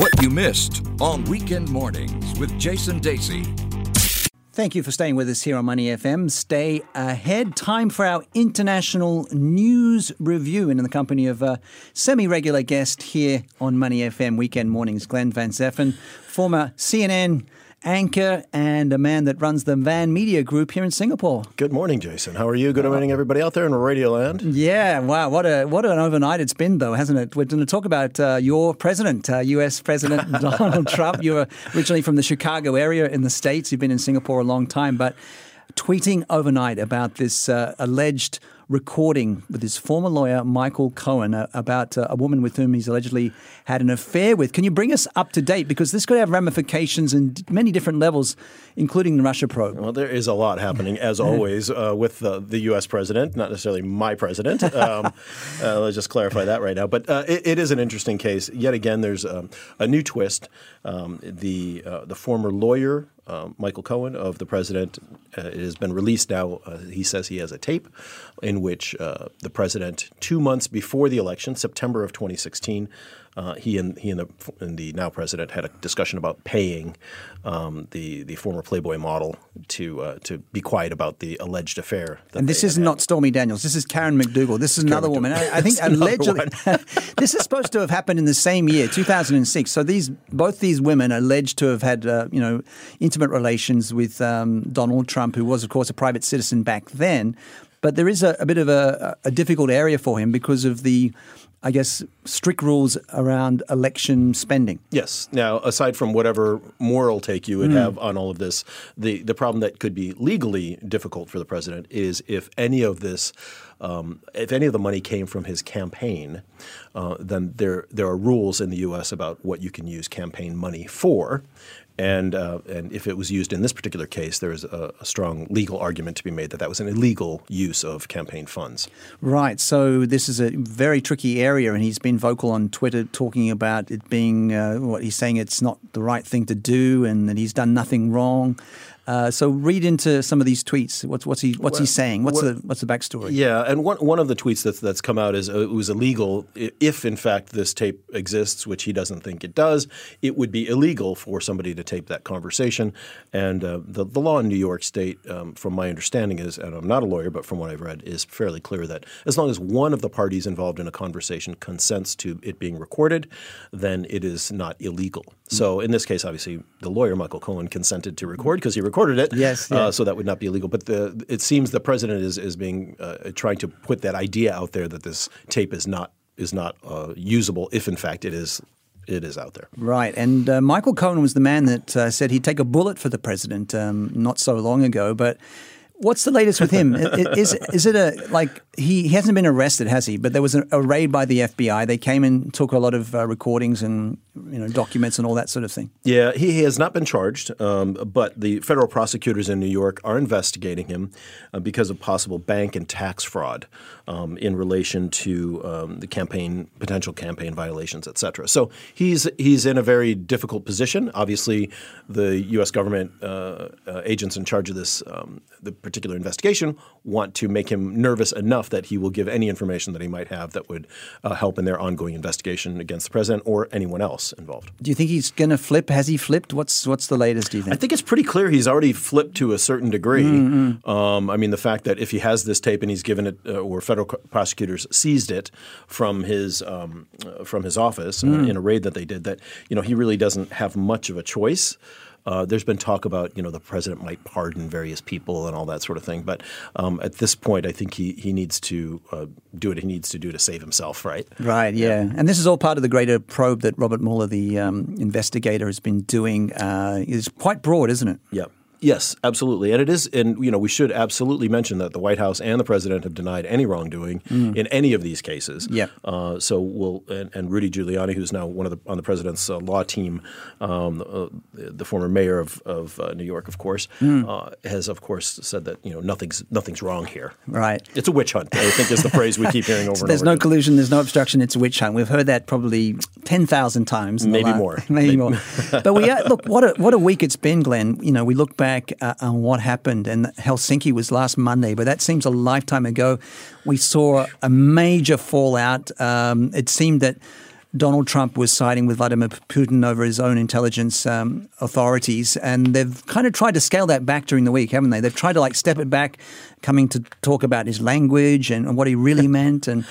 What you missed on Weekend Mornings with Jason Dasey. Thank you for staying with us here on Money FM. Stay ahead. Time for our international news review. And in the company of a semi regular guest here on Money FM Weekend Mornings, Glenn Van Zutphen, former CNN anchor and a man that runs the Van Media Group here in Singapore. Good morning, Jason. How are you? Good morning, everybody out there in Radio Land. Yeah, wow, what a what an overnight it's been, though, hasn't it? We're going to talk about uh, your president, uh, U.S. President Donald Trump. You're originally from the Chicago area in the states. You've been in Singapore a long time, but tweeting overnight about this uh, alleged recording with his former lawyer, Michael Cohen, uh, about uh, a woman with whom he's allegedly had an affair with. Can you bring us up to date? Because this could have ramifications in many different levels, including the Russia probe. Well, there is a lot happening, as always, uh, with the, the, U.S. president, not necessarily my president. Um, uh, let's just clarify that right now. But uh, it, it is an interesting case. Yet again, there's um, a new twist. Um, the, uh, the former lawyer uh, Michael Cohen of the president. Uh, it has been released now. Uh, he says he has a tape in which uh, the president, two months before the election, September of 2016, uh, he and he and the, and the, now president had a discussion about paying um, the the former Playboy model to uh, to be quiet about the alleged affair. and this is not Stormy Daniels. This is Karen McDougal. This is another woman. I, I think allegedly this is supposed to have happened in the same year, 2006. So these both these women alleged to have had uh, you know intimate relations with um, Donald Trump, who was of course a private citizen back then. But there is a, a bit of a, a difficult area for him because of the I guess, strict rules around election spending. Yes. Now, aside from whatever moral take you would mm. have on all of this, the, the problem that could be legally difficult for the president is if any of this, um, if any of the money came from his campaign, uh, then there there are rules in the U.S. about what you can use campaign money for. And, uh, and if it was used in this particular case, there is a, a, strong legal argument to be made that that was an illegal use of campaign funds. Right. So this is a very tricky area, and he's been vocal on Twitter talking about it being uh, what he's saying it's not the right thing to do, and that he's done nothing wrong. Uh, so read into some of these tweets. What's what's he what's well, he saying? What's what, the what's the backstory? Yeah, and one one of the tweets that's that's come out is uh, it was illegal if in fact this tape exists, which he doesn't think it does. It would be illegal for somebody to tape that conversation, and uh, the the law in New York State, um, from my understanding, is and I'm not a lawyer, but from what I've read, is fairly clear that as long as one of the parties involved in a conversation consents to it being recorded, then it is not illegal. So in this case, obviously, the lawyer Michael Cohen consented to record because he recorded it. Yes, uh, so that would not be illegal. But the, it seems the president is is being uh, trying to put that idea out there that this tape is not is not uh, usable if in fact it is it is out there. Right. And uh, Michael Cohen was the man that uh, said he'd take a bullet for the president um, not so long ago. But What's the latest with him? is is it a like he, he hasn't been arrested, has he? But there was a, a raid by the FBI. They came and took a lot of uh, recordings and you know documents and all that sort of thing. Yeah, he, he has not been charged, um, but the federal prosecutors in New York are investigating him uh, because of possible bank and tax fraud um, in relation to um, the campaign potential campaign violations, et cetera. So he's he's in a very difficult position. Obviously, the U.S. government uh, uh, agents in charge of this um, the particular investigation want to make him nervous enough that he will give any information that he might have that would uh, help in their ongoing investigation against the president or anyone else involved. Do you think he's going to flip? Has he flipped? What's what's the latest? Do you think? I think it's pretty clear he's already flipped to a certain degree. Mm-hmm. Um, I mean, the fact that if he has this tape and he's given it, uh, or federal prosecutors seized it from his um, uh, from his office mm. in a raid that they did, that you know he really doesn't have much of a choice. Uh, there's been talk about you know the president might pardon various people and all that sort of thing, but um, at this point, I think he he needs to uh, do what he needs to do to save himself, right? Right. Yeah. yeah. And this is all part of the greater probe that Robert Mueller, the um, investigator, has been doing. Uh, is quite broad, isn't it? Yeah. Yes, absolutely, and it is, and you know, we should absolutely mention that the White House and the president have denied any wrongdoing mm. in any of these cases. Yeah. Uh, so we'll and, and, Rudy Giuliani, who's now one of the on the president's uh, law team, um, uh, the former mayor of, of uh, New York, of course, mm. has of course said that you know nothing's nothing's wrong here. Right. It's a witch hunt. I think is the phrase we keep hearing over. so and there's over no again. collusion. There's no obstruction. It's a witch hunt. We've heard that probably ten thousand times. Maybe more. Maybe, maybe more. but we uh, look what a what a week it's been, Glenn. You know, we look back uh, on what happened. And Helsinki was last Monday, but that seems a lifetime ago. We saw a major fallout. Um, it seemed that Donald Trump was siding with Vladimir Putin over his own intelligence um, authorities, and they've kind of tried to scale that back during the week, haven't they? They've tried to like step it back, coming to talk about his language and, and what he really meant. And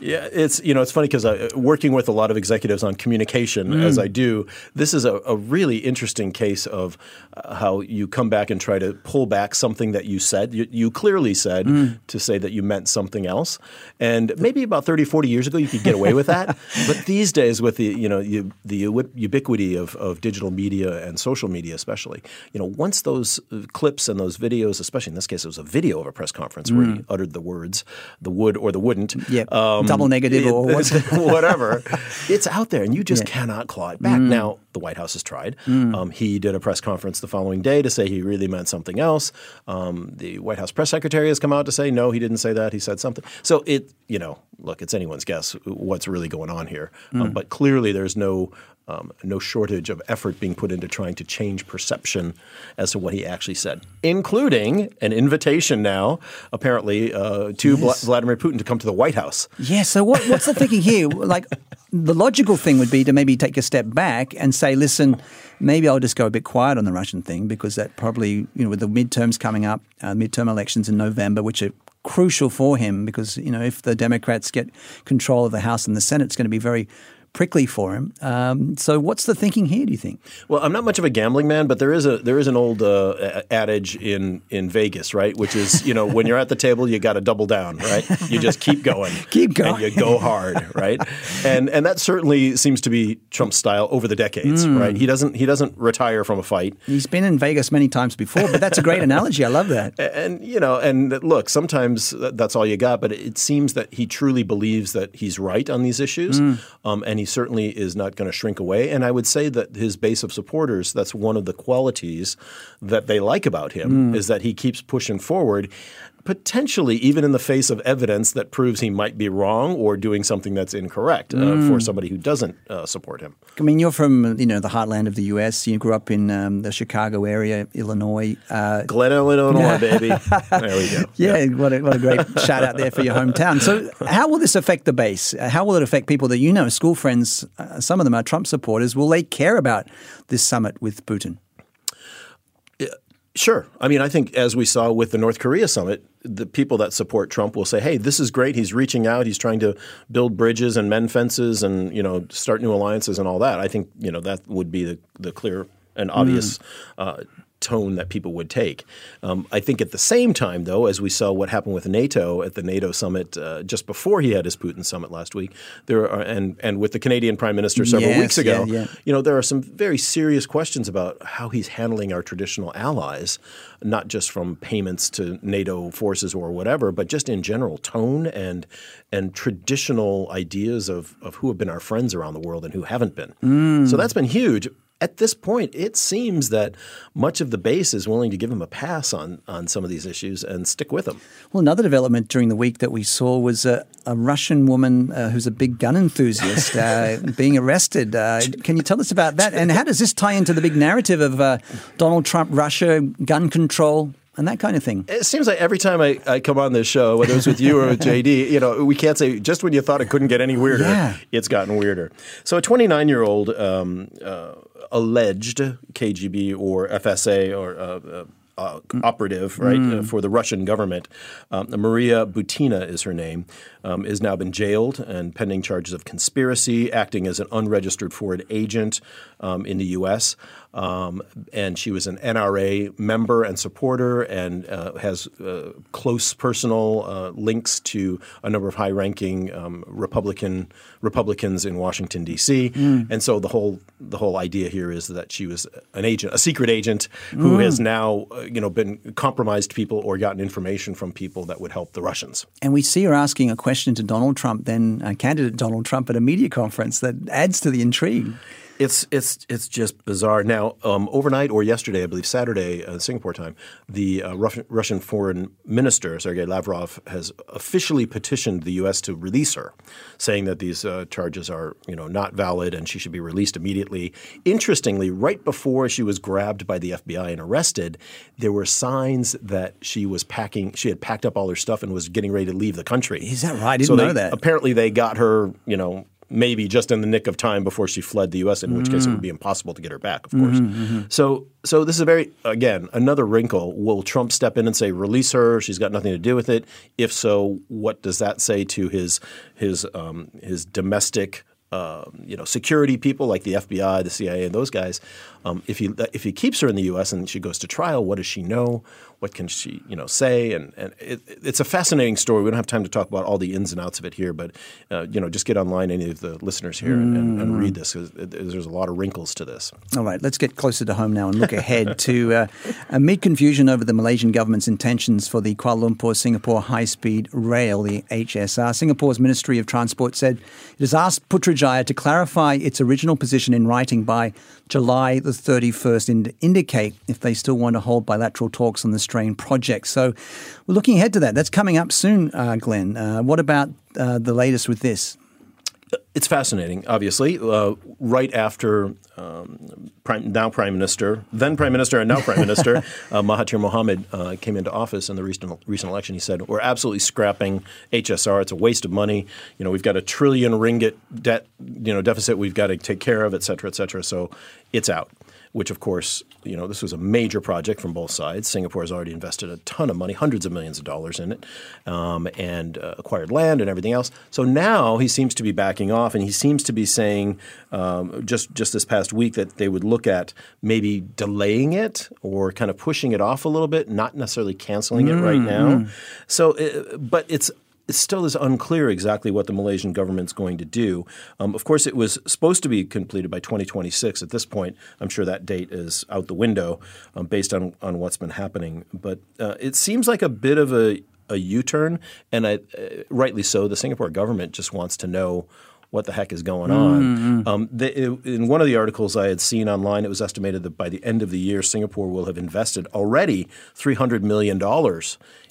yeah, it's you know it's funny because working with a lot of executives on communication mm. as I do, this is a, a really interesting case of uh, how you come back and try to pull back something that you said, you, you clearly said, mm. to say that you meant something else, and maybe about 30, 40 years ago you could get away with that, but these these days, with the you know you, the ubiquity of, of digital media and social media, especially, you know, once those uh, clips and those videos, especially in this case, it was a video of a press conference mm. where he mm. uttered the words, the would or the wouldn't, yeah, um, double negative it, or whatever. it's out there, and you just yeah. cannot claw it back. Mm. Now, the White House has tried. Mm. Um, he did a press conference the following day to say he really meant something else. Um, the White House press secretary has come out to say no, he didn't say that. He said something. So it, you know, look, it's anyone's guess what's really going on here. Um, mm. But clearly, there's no um, no shortage of effort being put into trying to change perception as to what he actually said, including an invitation now, apparently, uh, to yes. Vladimir Putin to come to the White House. Yeah. So what, what's the thinking here? Like, the logical thing would be to maybe take a step back and say, listen, maybe I'll just go a bit quiet on the Russian thing because that probably, you know, with the midterms coming up, uh, midterm elections in November, which are crucial for him because you know if the Democrats get control of the House and the Senate, it's going to be very prickly for him. Um, so, what's the thinking here? Do you think? Well, I'm not much of a gambling man, but there is a there is an old uh, adage in in Vegas, right? Which is you know when you're at the table, you got to double down, right? You just keep going, keep going, and you go hard, right? And and that certainly seems to be Trump's style over the decades, mm. right? He doesn't he doesn't retire from a fight. He's been in Vegas many times before, but that's a great analogy. I love that. And you know, and look, sometimes that's all you got, but it seems that he truly believes that he's right on these issues, mm. um, and he certainly is not going to shrink away. And I would say that his base of supporters, that's one of the qualities that they like about him, mm. is that he keeps pushing forward potentially even in the face of evidence that proves he might be wrong or doing something that's incorrect uh, mm. for somebody who doesn't uh, support him. I mean, you're from you know the heartland of the U.S. You grew up in um, the Chicago area, Illinois. Uh, Glen, Illinois, baby. There we go. Yeah, yeah. What, a, what a great shout out there for your hometown. So, how will this affect the base? Uh, how will it affect people that you know, school friends? Uh, some of them are Trump supporters. Will they care about this summit with Putin? Sure. I mean, I think as we saw with the North Korea summit, the people that support Trump will say, "Hey, this is great. He's reaching out. He's trying to build bridges and mend fences and you know start new alliances and all that." I think you know that would be the the clear and obvious mm. uh, tone that people would take. Um, I think at the same time, though, as we saw what happened with NATO at the NATO summit uh, just before he had his Putin summit last week, there are and and with the Canadian Prime Minister several yes, weeks ago, yeah, yeah. you know, there are some very serious questions about how he's handling our traditional allies, not just from payments to NATO forces or whatever, but just in general tone and and traditional ideas of of who have been our friends around the world and who haven't been. Mm. So that's been huge at this point, it seems that much of the base is willing to give him a pass on, on some of these issues and stick with him. Well, another development during the week that we saw was a, a Russian woman uh, who's a big gun enthusiast uh, being arrested. Uh, can you tell us about that? And how does this tie into the big narrative of uh, Donald Trump, Russia, gun control? And that kind of thing. It seems like every time I, I come on this show, whether it's with you or with JD, you know, we can't say just when you thought it couldn't get any weirder, yeah. it's gotten weirder. So a 29 year old um, uh, alleged KGB or FSA or uh, uh uh, operative, right, mm. uh, for the Russian government. Um, Maria Butina is her name, um, has now been jailed and pending charges of conspiracy, acting as an unregistered foreign agent um, in the U.S. Um, and she was an NRA member and supporter and uh, has uh, close personal uh, links to a number of high-ranking um, Republican Republicans in Washington D.C. Mm. And so the whole the whole idea here is that she was an agent, a secret agent, who mm. has now uh, you know been compromised people or gotten information from people that would help the Russians. And we see her asking a question to Donald Trump, then uh, candidate Donald Trump, at a media conference that adds to the intrigue. It's it's it's just bizarre. Now, um, overnight or yesterday, I believe Saturday, uh, Singapore time, the uh, Russian, Russian Foreign Minister Sergei Lavrov has officially petitioned the U.S. to release her, saying that these uh, charges are you know not valid and she should be released immediately. Interestingly, right before she was grabbed by the FBI and arrested, there were signs that she was packing. She had packed up all her stuff and was getting ready to leave the country. Is that right? I didn't so know they, that. Apparently, they got her you know maybe just in the nick of time before she fled the U.S., in which case it would be impossible to get her back, of course. So, so this is a very again another wrinkle. Will Trump step in and say release her? She's got nothing to do with it. If so, what does that say to his his um, his domestic um, you know, security people like the FBI, the CIA, and those guys. Um, if he if he keeps her in the U.S. and she goes to trial, what does she know? What can she you know say? And and it, it's a fascinating story. We don't have time to talk about all the ins and outs of it here, but uh, you know, just get online, any of the listeners here, and, and, and read this. There's a lot of wrinkles to this. All right, let's get closer to home now and look ahead to uh, amid confusion over the Malaysian government's intentions for the Kuala Lumpur Singapore High Speed Rail, the HSR. Singapore's Ministry of Transport said it has asked Putrajaya to clarify its original position in writing by July the 31st and indicate if they still want to hold bilateral talks on the strain project. So we're looking ahead to that. That's coming up soon, uh, Glenn. Uh, what about uh, the latest with this? It's fascinating, obviously. Uh, right after um, Prime, now Prime Minister, then Prime Minister, and now Prime Minister uh, Mahathir Mohamad uh, came into office in the recent recent election, he said, "We're absolutely scrapping HSR. It's a waste of money. You know, we've got a trillion ringgit debt, you know, deficit. We've got to take care of, et cetera, et cetera. So it's out." Which of course, you know, this was a major project from both sides. Singapore has already invested a ton of money, hundreds of millions of dollars in it, um, and uh, acquired land and everything else. So now he seems to be backing off, and he seems to be saying um, just just this past week that they would look at maybe delaying it or kind of pushing it off a little bit, not necessarily canceling it right now. So, uh, but it's it still is unclear exactly what the Malaysian government's going to do. Um, of course, it was supposed to be completed by 2026. At this point, I'm sure that date is out the window um, based on, on what's been happening. But uh, it seems like a bit of a, a U-turn, and I, uh, rightly so. The Singapore government just wants to know what the heck is going on. Mm-hmm. Um, the, in one of the articles I had seen online, it was estimated that by the end of the year, Singapore will have invested already $300 million.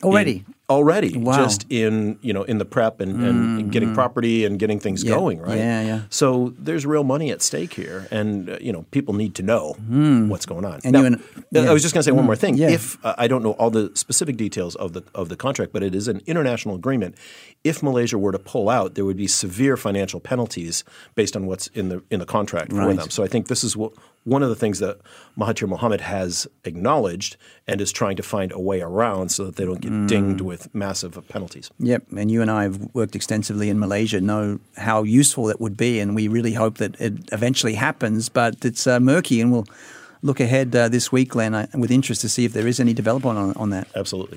Already? Already wow. just in you know in the prep and, and mm-hmm. getting property and getting things yeah. going right yeah yeah so there's real money at stake here and uh, you know people need to know mm. what's going on and now, and, yeah. I was just going to say mm. one more thing yeah. if uh, I don't know all the specific details of the of the contract but it is an international agreement if Malaysia were to pull out there would be severe financial penalties based on what's in the in the contract for them so I think this is what one of the things that Mahathir Mohamad has acknowledged and is trying to find a way around so that they don't get mm. dinged with massive penalties. Yep, and you and I have worked extensively in Malaysia, know how useful it would be, and we really hope that it eventually happens, but it's uh, murky, and we'll look ahead uh, this week, Glenn, uh, with interest to see if there is any development on, on that. Absolutely.